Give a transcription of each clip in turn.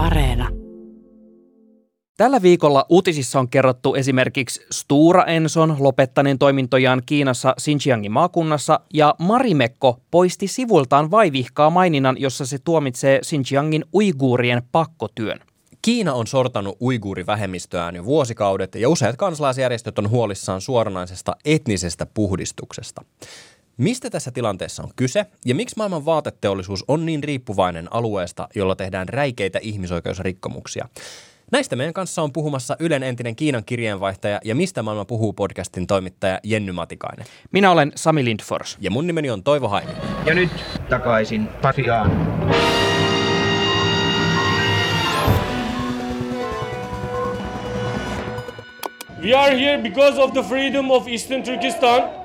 Areena. Tällä viikolla uutisissa on kerrottu esimerkiksi Stura Enson lopettaneen toimintojaan Kiinassa Xinjiangin maakunnassa ja Marimekko poisti sivultaan vaivihkaa maininnan, jossa se tuomitsee Xinjiangin uiguurien pakkotyön. Kiina on sortanut uiguurivähemmistöään jo vuosikaudet ja useat kansalaisjärjestöt on huolissaan suoranaisesta etnisestä puhdistuksesta. Mistä tässä tilanteessa on kyse ja miksi maailman vaateteollisuus on niin riippuvainen alueesta, jolla tehdään räikeitä ihmisoikeusrikkomuksia? Näistä meidän kanssa on puhumassa Ylen entinen Kiinan kirjeenvaihtaja ja Mistä maailma puhuu podcastin toimittaja Jenny Matikainen. Minä olen Sami Lindfors. Ja mun nimeni on Toivo Haini. Ja nyt takaisin Pasiaan. We are here because of the freedom of Eastern Turkestan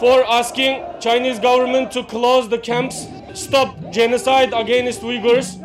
for asking Chinese government to close the camps, stop genocide against Uyghurs.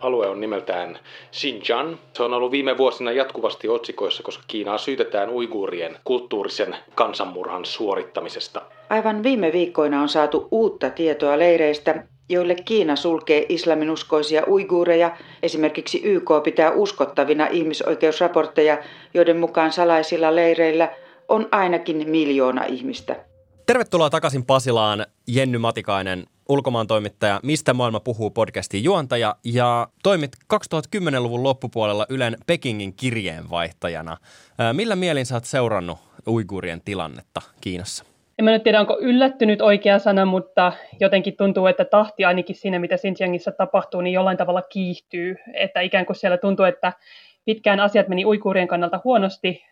Alue on nimeltään Xinjiang. Se on ollut viime vuosina jatkuvasti otsikoissa, koska Kiinaa syytetään uiguurien kulttuurisen kansanmurhan suorittamisesta. Aivan viime viikkoina on saatu uutta tietoa leireistä, joille Kiina sulkee islaminuskoisia uiguureja. Esimerkiksi YK pitää uskottavina ihmisoikeusraportteja, joiden mukaan salaisilla leireillä on ainakin miljoona ihmistä. Tervetuloa takaisin Pasilaan, Jenny Matikainen, ulkomaan toimittaja Mistä maailma puhuu podcastin juontaja ja toimit 2010-luvun loppupuolella Ylen Pekingin kirjeenvaihtajana. Millä mielin sä oot seurannut uiguurien tilannetta Kiinassa? en mä nyt tiedä, onko yllättynyt oikea sana, mutta jotenkin tuntuu, että tahti ainakin siinä, mitä Xinjiangissa tapahtuu, niin jollain tavalla kiihtyy. Että ikään kuin siellä tuntuu, että pitkään asiat meni uikuurien kannalta huonosti,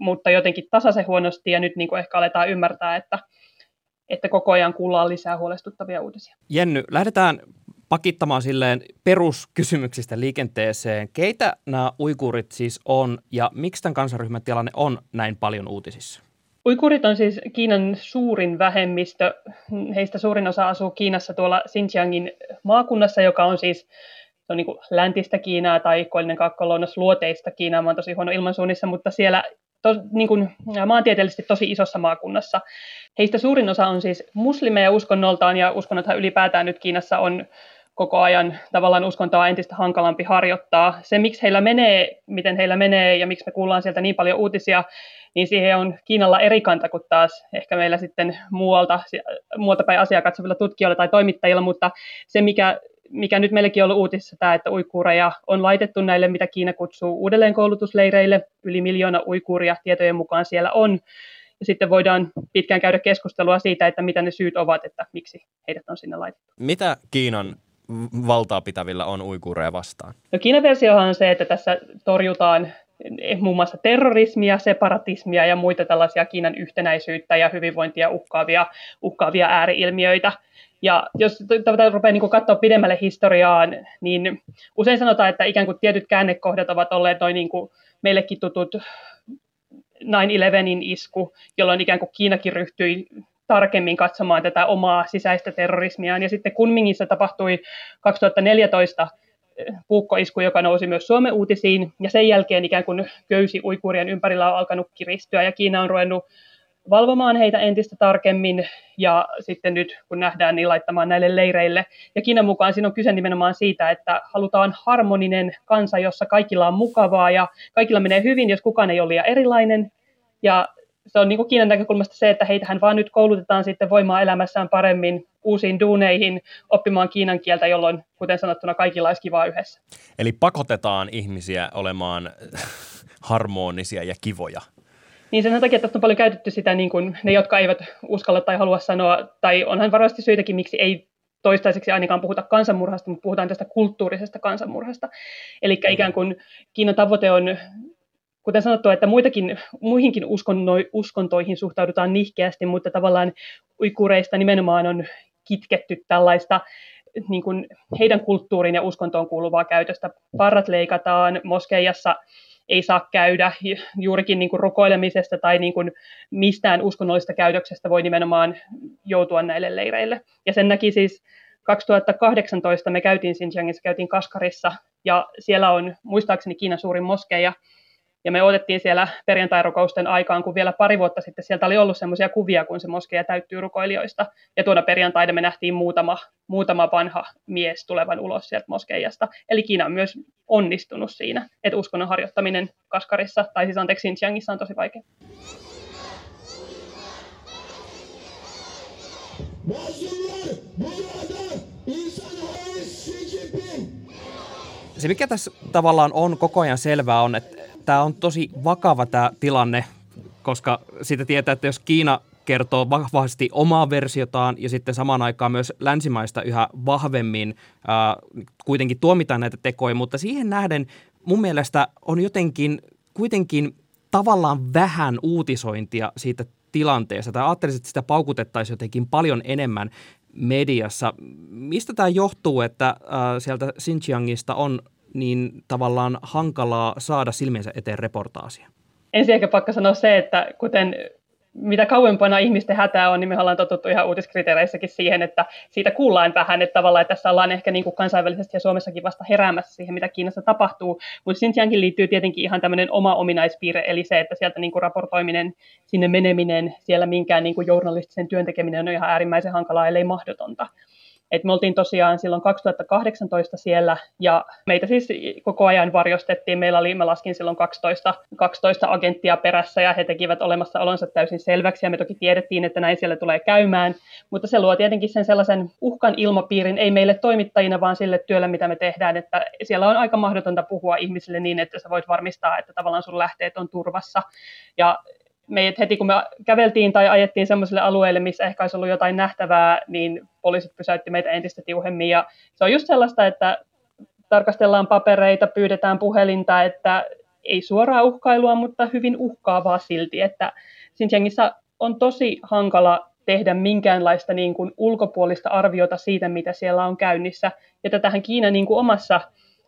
mutta jotenkin tasaisen huonosti, ja nyt niin kuin ehkä aletaan ymmärtää, että, että koko ajan kuullaan lisää huolestuttavia uutisia. Jenny, lähdetään pakittamaan silleen peruskysymyksistä liikenteeseen. Keitä nämä uikuurit siis on, ja miksi tämän kansaryhmän tilanne on näin paljon uutisissa? Uikurit on siis Kiinan suurin vähemmistö. Heistä suurin osa asuu Kiinassa tuolla Xinjiangin maakunnassa, joka on siis se on niin kuin läntistä Kiinaa tai koillinen kakkolounnas luoteista Kiinaa. Mä oon tosi huono ilmansuunnissa, mutta siellä to, niin kuin, maantieteellisesti tosi isossa maakunnassa. Heistä suurin osa on siis muslimeja uskonnoltaan ja uskonnothan ylipäätään nyt Kiinassa on koko ajan tavallaan uskontoa entistä hankalampi harjoittaa. Se, miksi heillä menee, miten heillä menee ja miksi me kuullaan sieltä niin paljon uutisia, niin siihen on Kiinalla eri kanta kuin taas ehkä meillä sitten muualta, muualta päin asiaa katsovilla tutkijoilla tai toimittajilla, mutta se, mikä, mikä nyt meillekin on ollut uutisissa, tämä, että uikuureja on laitettu näille, mitä Kiina kutsuu uudelleenkoulutusleireille, yli miljoona uikuuria tietojen mukaan siellä on, ja sitten voidaan pitkään käydä keskustelua siitä, että mitä ne syyt ovat, että miksi heidät on sinne laitettu. Mitä Kiinan valtaa pitävillä on uikuureja vastaan? No Kiinan versiohan on se, että tässä torjutaan muun muassa terrorismia, separatismia ja muita tällaisia Kiinan yhtenäisyyttä ja hyvinvointia uhkaavia, uhkaavia ääriilmiöitä. Ja jos rupeaa niin katsoa pidemmälle historiaan, niin usein sanotaan, että ikään kuin tietyt käännekohdat ovat olleet noin niin meillekin tutut 9-11 isku, jolloin ikään kuin Kiinakin ryhtyi tarkemmin katsomaan tätä omaa sisäistä terrorismiaan. Ja sitten Kunmingissa tapahtui 2014 puukkoisku, joka nousi myös Suomen uutisiin, ja sen jälkeen ikään kuin köysi uikurien ympärillä on alkanut kiristyä, ja Kiina on ruvennut valvomaan heitä entistä tarkemmin, ja sitten nyt kun nähdään, niin laittamaan näille leireille. Ja Kiinan mukaan siinä on kyse nimenomaan siitä, että halutaan harmoninen kansa, jossa kaikilla on mukavaa, ja kaikilla menee hyvin, jos kukaan ei ole liian erilainen, ja se on niin kuin Kiinan näkökulmasta se, että heitähän vaan nyt koulutetaan sitten voimaa elämässään paremmin uusiin duuneihin, oppimaan kiinan kieltä, jolloin, kuten sanottuna, kaikilla olisi kivaa yhdessä. Eli pakotetaan ihmisiä olemaan harmonisia ja kivoja. Niin sen takia, että on paljon käytetty sitä, niin kuin ne, jotka eivät uskalla tai halua sanoa, tai onhan varmasti syytäkin, miksi ei toistaiseksi ainakaan puhuta kansanmurhasta, mutta puhutaan tästä kulttuurisesta kansanmurhasta. Eli mm. ikään kuin Kiinan tavoite on kuten sanottu, että muitakin, muihinkin uskonno, uskontoihin suhtaudutaan nihkeästi, mutta tavallaan uikureista nimenomaan on kitketty tällaista niin kuin heidän kulttuuriin ja uskontoon kuuluvaa käytöstä. Parrat leikataan, moskeijassa ei saa käydä juurikin niin kuin rukoilemisesta tai niin kuin mistään uskonnollisesta käytöksestä voi nimenomaan joutua näille leireille. Ja sen näki siis 2018 me käytiin Xinjiangissa, käytiin Kaskarissa ja siellä on muistaakseni Kiinan suurin moskeija Ja me otettiin siellä perjantairukousten aikaan, kun vielä pari vuotta sitten sieltä oli ollut semmoisia kuvia, kun se moskeja täyttyy rukoilijoista. Ja tuona perjantaina me nähtiin muutama, muutama vanha mies tulevan ulos sieltä moskeijasta. Eli Kiina on myös onnistunut siinä, että uskonnon harjoittaminen Kaskarissa, tai siis anteeksi Xinjiangissa on tosi vaikea. Se mikä tässä tavallaan on koko ajan selvää on, että tämä on tosi vakava tämä tilanne, koska sitä tietää, että jos Kiina kertoo vahvasti omaa versiotaan ja sitten samaan aikaan myös länsimaista yhä vahvemmin ää, kuitenkin tuomitaan näitä tekoja, mutta siihen nähden mun mielestä on jotenkin kuitenkin tavallaan vähän uutisointia siitä tilanteesta, tai ajattelisin, että sitä paukutettaisiin jotenkin paljon enemmän mediassa. Mistä tämä johtuu, että sieltä Xinjiangista on niin tavallaan hankalaa saada silmiensä eteen reportaasia? Ensin ehkä pakko sanoa se, että kuten mitä kauempana ihmisten hätää on, niin me ollaan totuttu ihan uutiskriteereissäkin siihen, että siitä kuullaan vähän, että tavallaan että tässä ollaan ehkä niin kuin kansainvälisesti ja Suomessakin vasta heräämässä siihen, mitä Kiinassa tapahtuu, mutta Xinjiangin liittyy tietenkin ihan tämmöinen oma ominaispiirre, eli se, että sieltä niin kuin raportoiminen, sinne meneminen, siellä minkään niin kuin journalistisen työn tekeminen on ihan äärimmäisen hankalaa, ellei mahdotonta. Et me oltiin tosiaan silloin 2018 siellä ja meitä siis koko ajan varjostettiin. Meillä oli, mä laskin silloin 12, 12 agenttia perässä ja he tekivät olemassa olonsa täysin selväksi ja me toki tiedettiin, että näin siellä tulee käymään. Mutta se luo tietenkin sen sellaisen uhkan ilmapiirin, ei meille toimittajina, vaan sille työlle, mitä me tehdään, että siellä on aika mahdotonta puhua ihmisille niin, että sä voit varmistaa, että tavallaan sun lähteet on turvassa. Ja meidät heti kun me käveltiin tai ajettiin sellaiselle alueelle, missä ehkä olisi ollut jotain nähtävää, niin poliisit pysäytti meitä entistä tiuhemmin. Ja se on just sellaista, että tarkastellaan papereita, pyydetään puhelinta, että ei suoraa uhkailua, mutta hyvin uhkaavaa silti, että Xinjiangissa on tosi hankala tehdä minkäänlaista niin kuin ulkopuolista arviota siitä, mitä siellä on käynnissä. Ja tätähän Kiina niin kuin omassa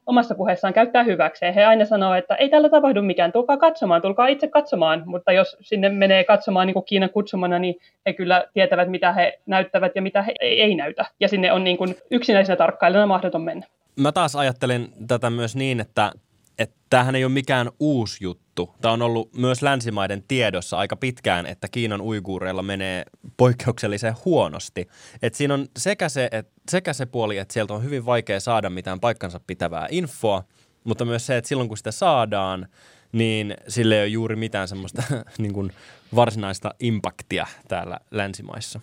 omassa puheessaan käyttää hyväkseen. He aina sanoo, että ei tällä tapahdu mikään, tulkaa katsomaan, tulkaa itse katsomaan, mutta jos sinne menee katsomaan niin kuin Kiinan kutsumana, niin he kyllä tietävät, mitä he näyttävät ja mitä he ei näytä. Ja sinne on niin kuin yksinäisenä tarkkailijana mahdoton mennä. Mä taas ajattelen tätä myös niin, että että tämähän ei ole mikään uusi juttu. Tämä on ollut myös länsimaiden tiedossa aika pitkään, että Kiinan uiguureilla menee poikkeuksellisen huonosti. Et siinä on sekä se, et, sekä se puoli, että sieltä on hyvin vaikea saada mitään paikkansa pitävää infoa, mutta myös se, että silloin kun sitä saadaan, niin sille ei ole juuri mitään semmoista niin kuin varsinaista impaktia täällä länsimaissa.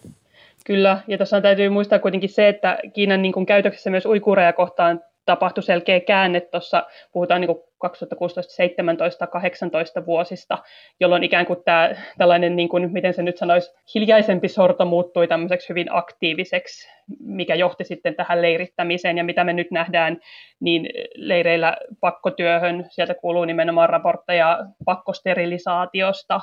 Kyllä, ja tuossa täytyy muistaa kuitenkin se, että Kiinan niin kuin käytöksessä myös uikuureja kohtaan tapahtui selkeä käänne tuossa, puhutaan niin 2016, 17, 18 vuosista, jolloin ikään kuin tämä tällainen, niin kuin, miten se nyt sanoisi, hiljaisempi sorto muuttui tämmöiseksi hyvin aktiiviseksi, mikä johti sitten tähän leirittämiseen, ja mitä me nyt nähdään, niin leireillä pakkotyöhön, sieltä kuuluu nimenomaan raportteja pakkosterilisaatiosta,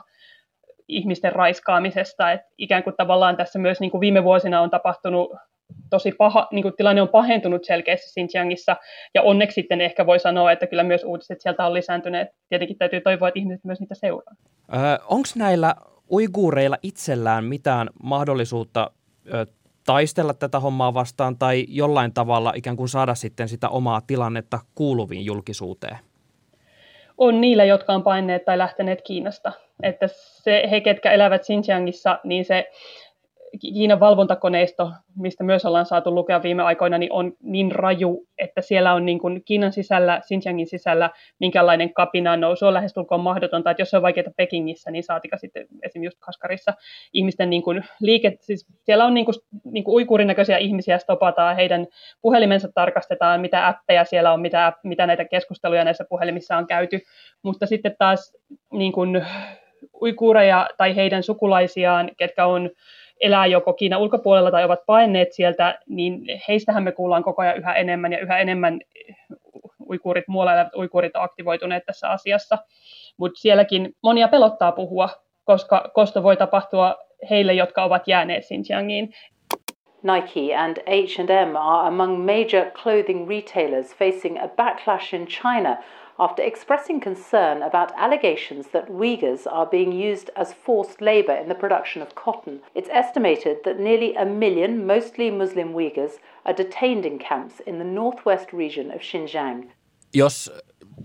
ihmisten raiskaamisesta, että ikään kuin tavallaan tässä myös niin kuin viime vuosina on tapahtunut tosi paha, niin kuin tilanne on pahentunut selkeästi Xinjiangissa, ja onneksi sitten ehkä voi sanoa, että kyllä myös uutiset sieltä on lisääntyneet. Tietenkin täytyy toivoa, että ihmiset myös niitä seuraa. Öö, Onko näillä uiguureilla itsellään mitään mahdollisuutta ö, taistella tätä hommaa vastaan tai jollain tavalla ikään kuin saada sitten sitä omaa tilannetta kuuluviin julkisuuteen? On niillä, jotka on paineet tai lähteneet Kiinasta. Että se, he, ketkä elävät Xinjiangissa, niin se Kiinan valvontakoneisto, mistä myös ollaan saatu lukea viime aikoina, niin on niin raju, että siellä on niin kuin Kiinan sisällä, Xinjiangin sisällä, minkälainen kapina nousu on lähestulkoon mahdotonta, että jos se on vaikeaa Pekingissä, niin saatika sitten esimerkiksi just Kaskarissa ihmisten niin kuin liike, siis siellä on niin kuin, niin kuin uikurin näköisiä ihmisiä, stopataan, heidän puhelimensa tarkastetaan, mitä appeja siellä on, mitä, mitä näitä keskusteluja näissä puhelimissa on käyty, mutta sitten taas niin kuin, uikuureja tai heidän sukulaisiaan, ketkä on elää joko Kiinan ulkopuolella tai ovat paineet sieltä, niin heistähän me kuullaan koko ajan yhä enemmän ja yhä enemmän uikuurit, muualla uikuurit on aktivoituneet tässä asiassa. Mutta sielläkin monia pelottaa puhua, koska kosto voi tapahtua heille, jotka ovat jääneet Xinjiangiin. Nike and H&M are among major clothing retailers facing a backlash in China after expressing concern about allegations that Uyghurs are being used as forced labour in the production of cotton. It's estimated that nearly a million, mostly Muslim Uyghurs, are detained in camps in the northwest region of Xinjiang. Jos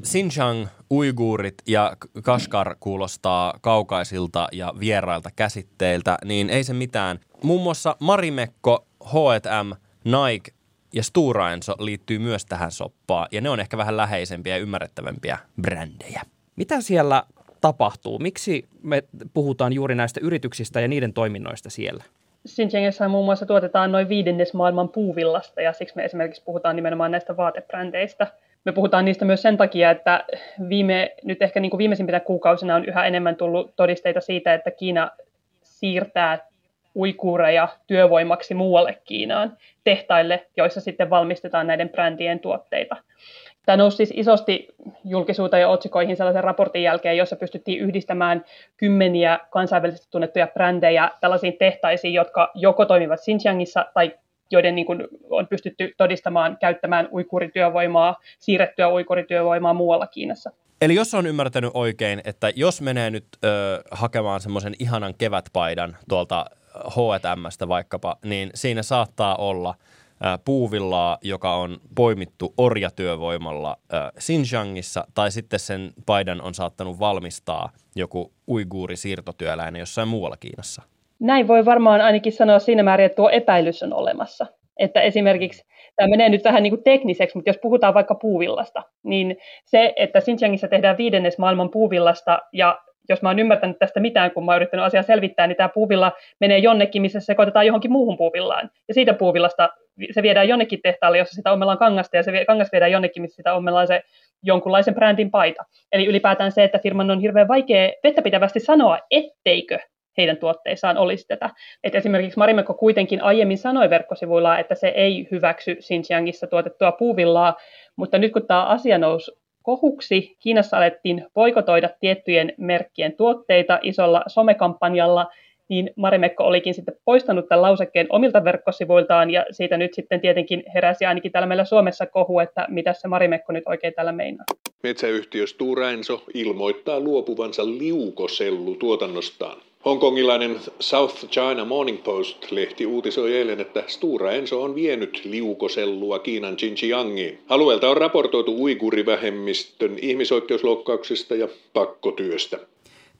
Xinjiang, uiguurit ja Kashgar kuulostaa kaukaisilta ja vierailta käsitteiltä, niin ei se mitään. Muun muassa Marimekko, H&M, Nike ja Stora Enso liittyy myös tähän soppaan, ja ne on ehkä vähän läheisempiä ja ymmärrettävämpiä brändejä. Mitä siellä tapahtuu? Miksi me puhutaan juuri näistä yrityksistä ja niiden toiminnoista siellä? Xinjiangissa muun muassa tuotetaan noin viidennes maailman puuvillasta ja siksi me esimerkiksi puhutaan nimenomaan näistä vaatebrändeistä. Me puhutaan niistä myös sen takia, että viime, nyt ehkä niin kuin viimeisimpinä kuukausina on yhä enemmän tullut todisteita siitä, että Kiina siirtää uikuureja työvoimaksi muualle Kiinaan tehtaille, joissa sitten valmistetaan näiden brändien tuotteita. Tämä nousi siis isosti julkisuuteen ja otsikoihin sellaisen raportin jälkeen, jossa pystyttiin yhdistämään kymmeniä kansainvälisesti tunnettuja brändejä tällaisiin tehtaisiin, jotka joko toimivat Xinjiangissa tai joiden niin kuin on pystytty todistamaan käyttämään uikurityövoimaa, siirrettyä uikurityövoimaa muualla Kiinassa. Eli jos on ymmärtänyt oikein, että jos menee nyt ö, hakemaan semmoisen ihanan kevätpaidan tuolta H&Mstä vaikkapa, niin siinä saattaa olla – puuvillaa, joka on poimittu orjatyövoimalla Xinjiangissa, tai sitten sen paidan on saattanut valmistaa joku uiguuri siirtotyöläinen jossain muualla Kiinassa. Näin voi varmaan ainakin sanoa siinä määrin, että tuo epäilys on olemassa. Että esimerkiksi tämä menee nyt vähän niin kuin tekniseksi, mutta jos puhutaan vaikka puuvillasta, niin se, että Xinjiangissa tehdään viidennes maailman puuvillasta ja jos mä oon ymmärtänyt tästä mitään, kun mä oon yrittänyt asiaa selvittää, niin tämä puuvilla menee jonnekin, missä se sekoitetaan johonkin muuhun puuvillaan. Ja siitä puuvillasta se viedään jonnekin tehtaalle, jossa sitä ommellaan kangasta, ja se kangas viedään jonnekin, missä sitä ommellaan se jonkunlaisen brändin paita. Eli ylipäätään se, että firman on hirveän vaikea vettäpitävästi sanoa, etteikö heidän tuotteissaan olisi tätä. Et esimerkiksi Marimekko kuitenkin aiemmin sanoi verkkosivuillaan, että se ei hyväksy Xinjiangissa tuotettua puuvillaa, mutta nyt kun tämä asia nousi kohuksi, Kiinassa alettiin poikotoida tiettyjen merkkien tuotteita isolla somekampanjalla, niin Marimekko olikin sitten poistanut tämän lausekkeen omilta verkkosivuiltaan, ja siitä nyt sitten tietenkin heräsi ainakin täällä meillä Suomessa kohu, että mitä se Marimekko nyt oikein tällä meinaa. Metsäyhtiö Stura Enso ilmoittaa luopuvansa liukosellu tuotannostaan. Hongkongilainen South China Morning Post-lehti uutisoi eilen, että Stura Enso on vienyt liukosellua Kiinan Xinjiangiin. Alueelta on raportoitu uigurivähemmistön ihmisoikeusloukkauksista ja pakkotyöstä.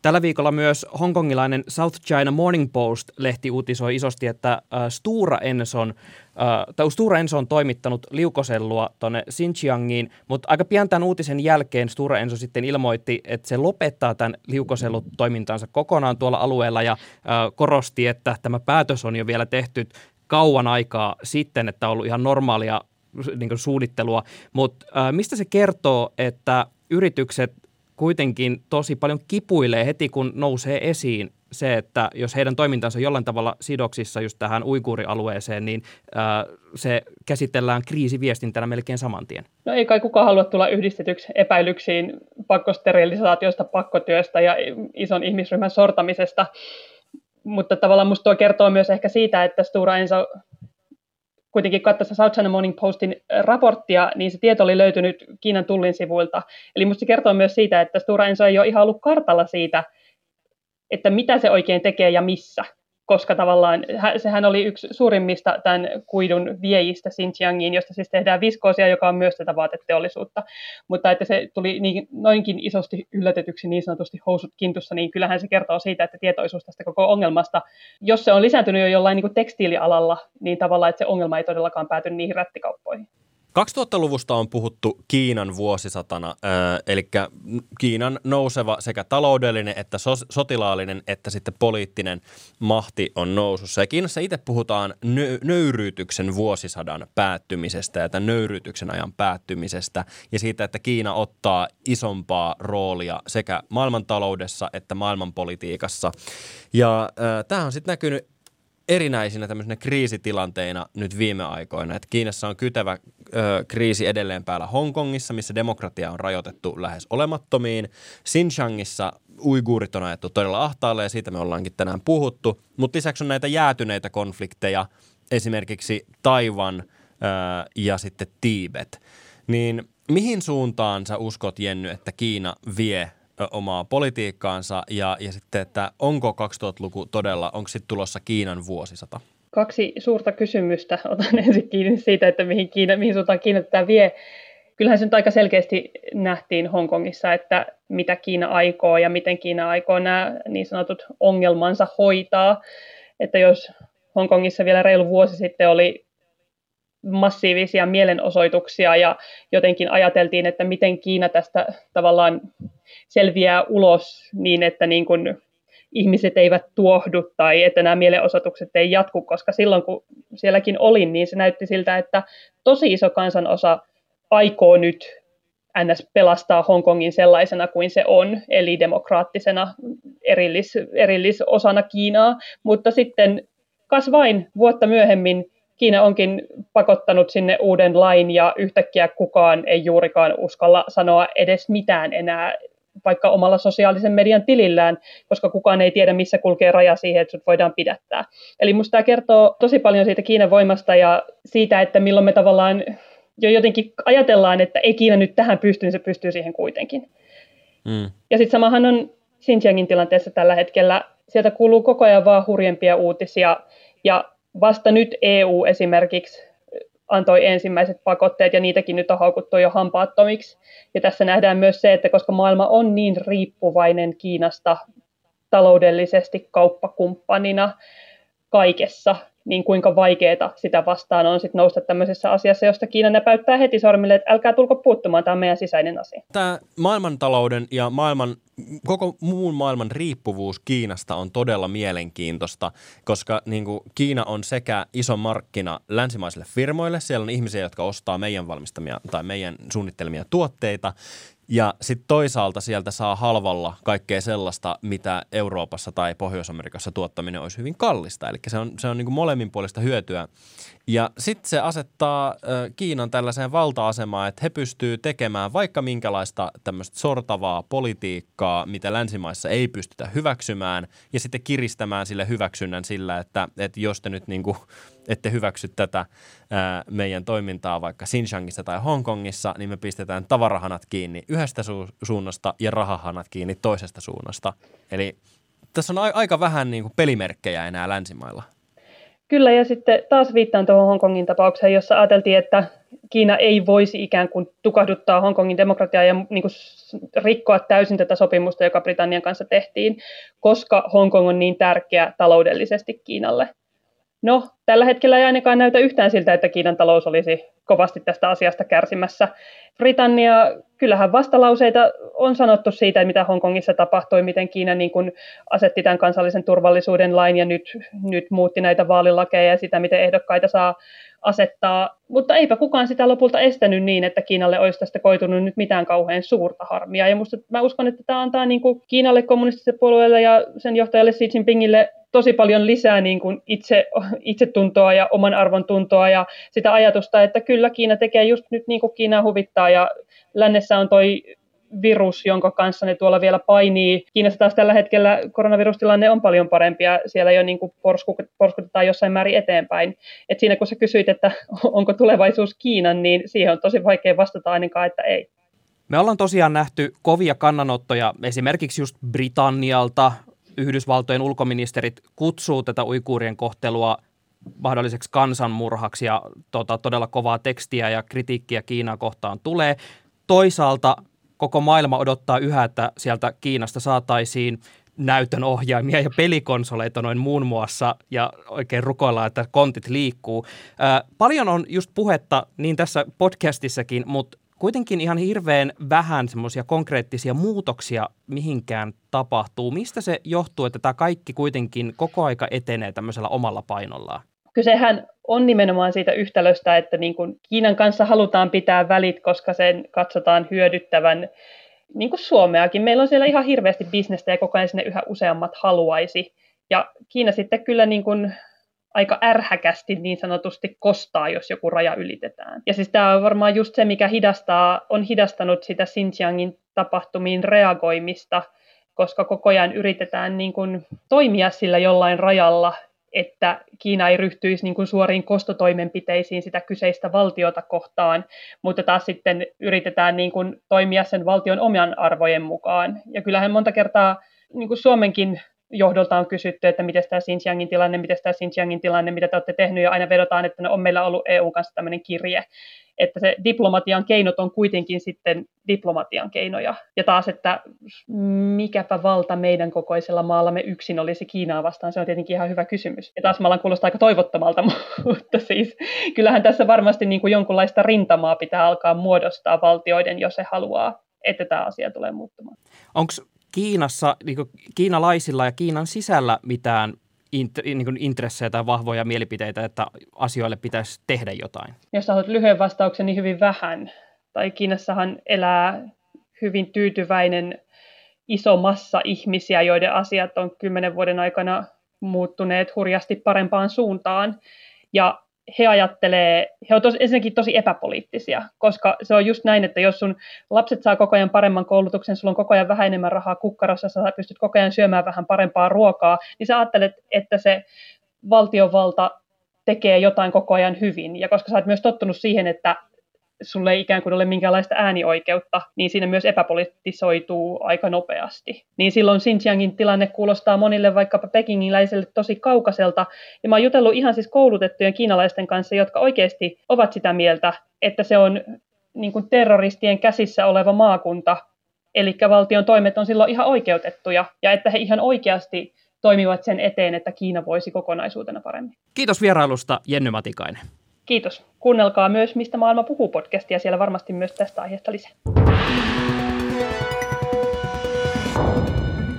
Tällä viikolla myös hongkongilainen South China Morning Post-lehti uutisoi isosti, että äh, Stura Enson, äh, tai Stura Enso on toimittanut liukosellua tuonne Xinjiangiin, mutta aika pian tämän uutisen jälkeen Stura Enso sitten ilmoitti, että se lopettaa tämän liukosellutoimintansa kokonaan tuolla alueella ja äh, korosti, että tämä päätös on jo vielä tehty kauan aikaa sitten, että on ollut ihan normaalia niin suunnittelua, mutta mistä se kertoo, että yritykset kuitenkin tosi paljon kipuilee heti, kun nousee esiin se, että jos heidän toimintansa on jollain tavalla sidoksissa just tähän uikuurialueeseen, niin äh, se käsitellään kriisiviestintänä melkein saman tien. No ei kai kukaan halua tulla yhdistetyksi epäilyksiin pakkosterilisaatiosta, pakkotyöstä ja ison ihmisryhmän sortamisesta. Mutta tavallaan musta tuo kertoo myös ehkä siitä, että Stura Enso kuitenkin katsoessa South Morning Postin raporttia, niin se tieto oli löytynyt Kiinan tullin sivuilta. Eli minusta se kertoo myös siitä, että Stora Enso ei ole ihan ollut kartalla siitä, että mitä se oikein tekee ja missä koska tavallaan sehän oli yksi suurimmista tämän kuidun viejistä Xinjiangiin, josta siis tehdään viskoosia, joka on myös tätä vaateteollisuutta. Mutta että se tuli niin, noinkin isosti yllätetyksi niin sanotusti housut kintussa, niin kyllähän se kertoo siitä, että tietoisuus tästä koko ongelmasta, jos se on lisääntynyt jo jollain niin kuin tekstiilialalla, niin tavallaan, että se ongelma ei todellakaan pääty niihin rättikauppoihin. 2000-luvusta on puhuttu Kiinan vuosisatana, eli Kiinan nouseva sekä taloudellinen että so- sotilaallinen että sitten poliittinen mahti on nousussa. Ja Kiinassa itse puhutaan nö- nöyryytyksen vuosisadan päättymisestä ja tämän nöyryytyksen ajan päättymisestä ja siitä, että Kiina ottaa isompaa roolia sekä maailmantaloudessa että maailmanpolitiikassa. Ja äh, tämä on sitten näkynyt erinäisinä tämmöisenä kriisitilanteina nyt viime aikoina. Että Kiinassa on kytevä ö, kriisi edelleen päällä Hongkongissa, missä demokratia on rajoitettu lähes olemattomiin. Xinjiangissa uiguurit on ajettu todella ahtaalle ja siitä me ollaankin tänään puhuttu. Mutta lisäksi on näitä jäätyneitä konflikteja, esimerkiksi Taiwan ö, ja sitten Tiibet. Niin mihin suuntaan sä uskot, Jenny, että Kiina vie omaa politiikkaansa ja, ja sitten, että onko 2000-luku todella, onko sitten tulossa Kiinan vuosisata? Kaksi suurta kysymystä. Otan ensin kiinni siitä, että mihin, Kiina, mihin suuntaan Kiina tätä vie. kyllähän se nyt aika selkeästi nähtiin Hongkongissa, että mitä Kiina aikoo ja miten Kiina aikoo nämä niin sanotut ongelmansa hoitaa. Että jos Hongkongissa vielä reilu vuosi sitten oli massiivisia mielenosoituksia ja jotenkin ajateltiin, että miten Kiina tästä tavallaan selviää ulos niin, että niin kuin ihmiset eivät tuohdu tai että nämä mielenosoitukset ei jatku, koska silloin kun sielläkin olin, niin se näytti siltä, että tosi iso kansanosa aikoo nyt NS pelastaa Hongkongin sellaisena kuin se on, eli demokraattisena erillis, erillisosana Kiinaa, mutta sitten kas vain vuotta myöhemmin Kiina onkin pakottanut sinne uuden lain ja yhtäkkiä kukaan ei juurikaan uskalla sanoa edes mitään enää vaikka omalla sosiaalisen median tilillään, koska kukaan ei tiedä, missä kulkee raja siihen, että sut voidaan pidättää. Eli musta tämä kertoo tosi paljon siitä Kiinan voimasta ja siitä, että milloin me tavallaan jo jotenkin ajatellaan, että ei Kiina nyt tähän pysty, niin se pystyy siihen kuitenkin. Mm. Ja sitten samahan on Xinjiangin tilanteessa tällä hetkellä. Sieltä kuuluu koko ajan vaan hurjempia uutisia ja vasta nyt EU esimerkiksi antoi ensimmäiset pakotteet ja niitäkin nyt on haukuttu jo hampaattomiksi. Ja tässä nähdään myös se, että koska maailma on niin riippuvainen Kiinasta taloudellisesti kauppakumppanina kaikessa, niin kuinka vaikeaa sitä vastaan on sit nousta tämmöisessä asiassa, josta Kiina näpäyttää heti sormille, että älkää tulko puuttumaan, tämä on meidän sisäinen asia. Tämä maailmantalouden ja maailman, koko muun maailman riippuvuus Kiinasta on todella mielenkiintoista, koska niin kuin, Kiina on sekä iso markkina länsimaisille firmoille, siellä on ihmisiä, jotka ostaa meidän valmistamia tai meidän suunnittelemia tuotteita, ja sitten toisaalta sieltä saa halvalla kaikkea sellaista, mitä Euroopassa tai Pohjois-Amerikassa tuottaminen olisi hyvin kallista. Eli se on, se on niin molemmin puolesta hyötyä. Ja sitten se asettaa Kiinan tällaiseen valta-asemaan, että he pystyy tekemään vaikka minkälaista tämmöistä sortavaa politiikkaa, mitä länsimaissa ei pystytä hyväksymään, ja sitten kiristämään sille hyväksynnän sillä, että, että jos te nyt niin kuin, ette hyväksy tätä ää, meidän toimintaa vaikka Xinjiangissa tai Hongkongissa, niin me pistetään tavarahanat kiinni yhdestä su- suunnasta ja rahahanat kiinni toisesta suunnasta. Eli tässä on a- aika vähän niin kuin pelimerkkejä enää länsimailla. Kyllä, ja sitten taas viittaan tuohon Hongkongin tapaukseen, jossa ajateltiin, että Kiina ei voisi ikään kuin tukahduttaa Hongkongin demokratiaa ja niin kuin rikkoa täysin tätä sopimusta, joka Britannian kanssa tehtiin, koska Hongkong on niin tärkeä taloudellisesti Kiinalle. No, tällä hetkellä ei ainakaan näytä yhtään siltä, että Kiinan talous olisi kovasti tästä asiasta kärsimässä. Britannia, kyllähän vastalauseita on sanottu siitä, mitä Hongkongissa tapahtui, miten Kiina niin kuin asetti tämän kansallisen turvallisuuden lain ja nyt, nyt muutti näitä vaalilakeja ja sitä, miten ehdokkaita saa asettaa, mutta eipä kukaan sitä lopulta estänyt niin, että Kiinalle olisi tästä koitunut nyt mitään kauhean suurta harmia. Ja musta, mä uskon, että tämä antaa niin kuin Kiinalle kommunistiselle puolueelle ja sen johtajalle Xi Jinpingille tosi paljon lisää niin kuin itse, itsetuntoa ja oman arvon tuntoa ja sitä ajatusta, että kyllä Kiina tekee just nyt niin kuin Kiina huvittaa ja lännessä on toi virus, jonka kanssa ne tuolla vielä painii. Kiinassa taas tällä hetkellä koronavirustilanne on paljon parempi ja siellä jo niin kuin porskutetaan jossain määrin eteenpäin. Et siinä kun sä kysyit, että onko tulevaisuus Kiinan, niin siihen on tosi vaikea vastata ainakaan, että ei. Me ollaan tosiaan nähty kovia kannanottoja esimerkiksi just Britannialta. Yhdysvaltojen ulkoministerit kutsuu tätä uikuurien kohtelua mahdolliseksi kansanmurhaksi ja tota, todella kovaa tekstiä ja kritiikkiä Kiinaa kohtaan tulee. Toisaalta koko maailma odottaa yhä, että sieltä Kiinasta saataisiin näytön ohjaimia ja pelikonsoleita noin muun muassa ja oikein rukoillaan, että kontit liikkuu. Ää, paljon on just puhetta niin tässä podcastissakin, mutta kuitenkin ihan hirveän vähän semmoisia konkreettisia muutoksia mihinkään tapahtuu. Mistä se johtuu, että tämä kaikki kuitenkin koko aika etenee tämmöisellä omalla painollaan? Kysehän on nimenomaan siitä yhtälöstä, että niin kuin Kiinan kanssa halutaan pitää välit, koska sen katsotaan hyödyttävän niin kuin Suomeakin. Meillä on siellä ihan hirveästi bisnestä ja koko ajan sinne yhä useammat haluaisi. Ja Kiina sitten kyllä niin kuin aika ärhäkästi niin sanotusti kostaa, jos joku raja ylitetään. Ja siis tämä on varmaan just se, mikä hidastaa, on hidastanut sitä Xinjiangin tapahtumiin reagoimista, koska koko ajan yritetään niin kuin toimia sillä jollain rajalla, että Kiina ei ryhtyisi niin kuin suoriin kostotoimenpiteisiin sitä kyseistä valtiota kohtaan, mutta taas sitten yritetään niin kuin toimia sen valtion oman arvojen mukaan. Ja kyllähän monta kertaa niin kuin Suomenkin johdolta on kysytty, että miten tämä Xinjiangin tilanne, miten tämä Xinjiangin tilanne, mitä te olette tehnyt, ja aina vedotaan, että no, on meillä ollut EU kanssa tämmöinen kirje. että se diplomatian keinot on kuitenkin sitten diplomatian keinoja. Ja taas, että mikäpä valta meidän kokoisella maallamme yksin olisi Kiinaa vastaan, se on tietenkin ihan hyvä kysymys. Ja taas maalan kuulostaa aika toivottomalta, mutta siis kyllähän tässä varmasti niin kuin jonkunlaista rintamaa pitää alkaa muodostaa valtioiden, jos se haluaa, että tämä asia tulee muuttumaan. Onko Kiinassa, niin kiinalaisilla ja Kiinan sisällä mitään int, niin kuin intressejä tai vahvoja mielipiteitä, että asioille pitäisi tehdä jotain? Jos haluat lyhyen vastauksen, niin hyvin vähän. Tai Kiinassahan elää hyvin tyytyväinen iso massa ihmisiä, joiden asiat on kymmenen vuoden aikana muuttuneet hurjasti parempaan suuntaan. Ja he ajattelee, he on tos, ensinnäkin tosi epäpoliittisia, koska se on just näin, että jos sun lapset saa koko ajan paremman koulutuksen, sulla on koko ajan vähän enemmän rahaa kukkarossa, sä pystyt koko ajan syömään vähän parempaa ruokaa, niin sä ajattelet, että se valtiovalta tekee jotain koko ajan hyvin. Ja koska sä oot myös tottunut siihen, että sulle ei ikään kuin ole minkäänlaista äänioikeutta, niin siinä myös epäpolitisoituu aika nopeasti. Niin silloin Xinjiangin tilanne kuulostaa monille vaikkapa pekingiläiselle tosi kaukaiselta. Ja mä oon jutellut ihan siis koulutettujen kiinalaisten kanssa, jotka oikeasti ovat sitä mieltä, että se on niin kuin terroristien käsissä oleva maakunta, eli valtion toimet on silloin ihan oikeutettuja, ja että he ihan oikeasti toimivat sen eteen, että Kiina voisi kokonaisuutena paremmin. Kiitos vierailusta, Jenny Matikainen. Kiitos. Kuunnelkaa myös Mistä maailma puhuu podcastia, siellä varmasti myös tästä aiheesta lisää.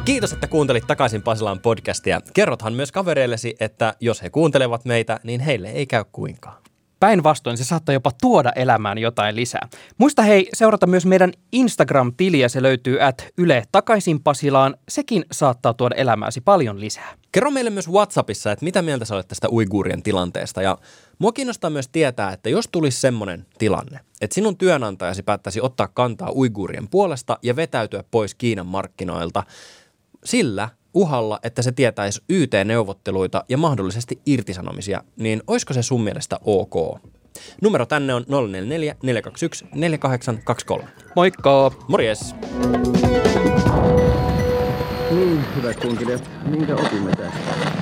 Kiitos, että kuuntelit takaisin Pasilaan podcastia. Kerrothan myös kavereillesi, että jos he kuuntelevat meitä, niin heille ei käy kuinkaan. Päinvastoin se saattaa jopa tuoda elämään jotain lisää. Muista hei seurata myös meidän Instagram-tiliä, se löytyy at Yle takaisin Pasilaan. Sekin saattaa tuoda elämääsi paljon lisää. Kerro meille myös Whatsappissa, että mitä mieltä sä olet tästä uiguurien tilanteesta. Ja mua kiinnostaa myös tietää, että jos tulisi semmoinen tilanne, että sinun työnantajasi päättäisi ottaa kantaa uiguurien puolesta ja vetäytyä pois Kiinan markkinoilta, sillä uhalla, että se tietäisi YT-neuvotteluita ja mahdollisesti irtisanomisia, niin olisiko se sun mielestä ok? Numero tänne on 044 421 4823. Moikka! Morjes! Niin, hyvät kuuntelijat, minkä opimme tästä?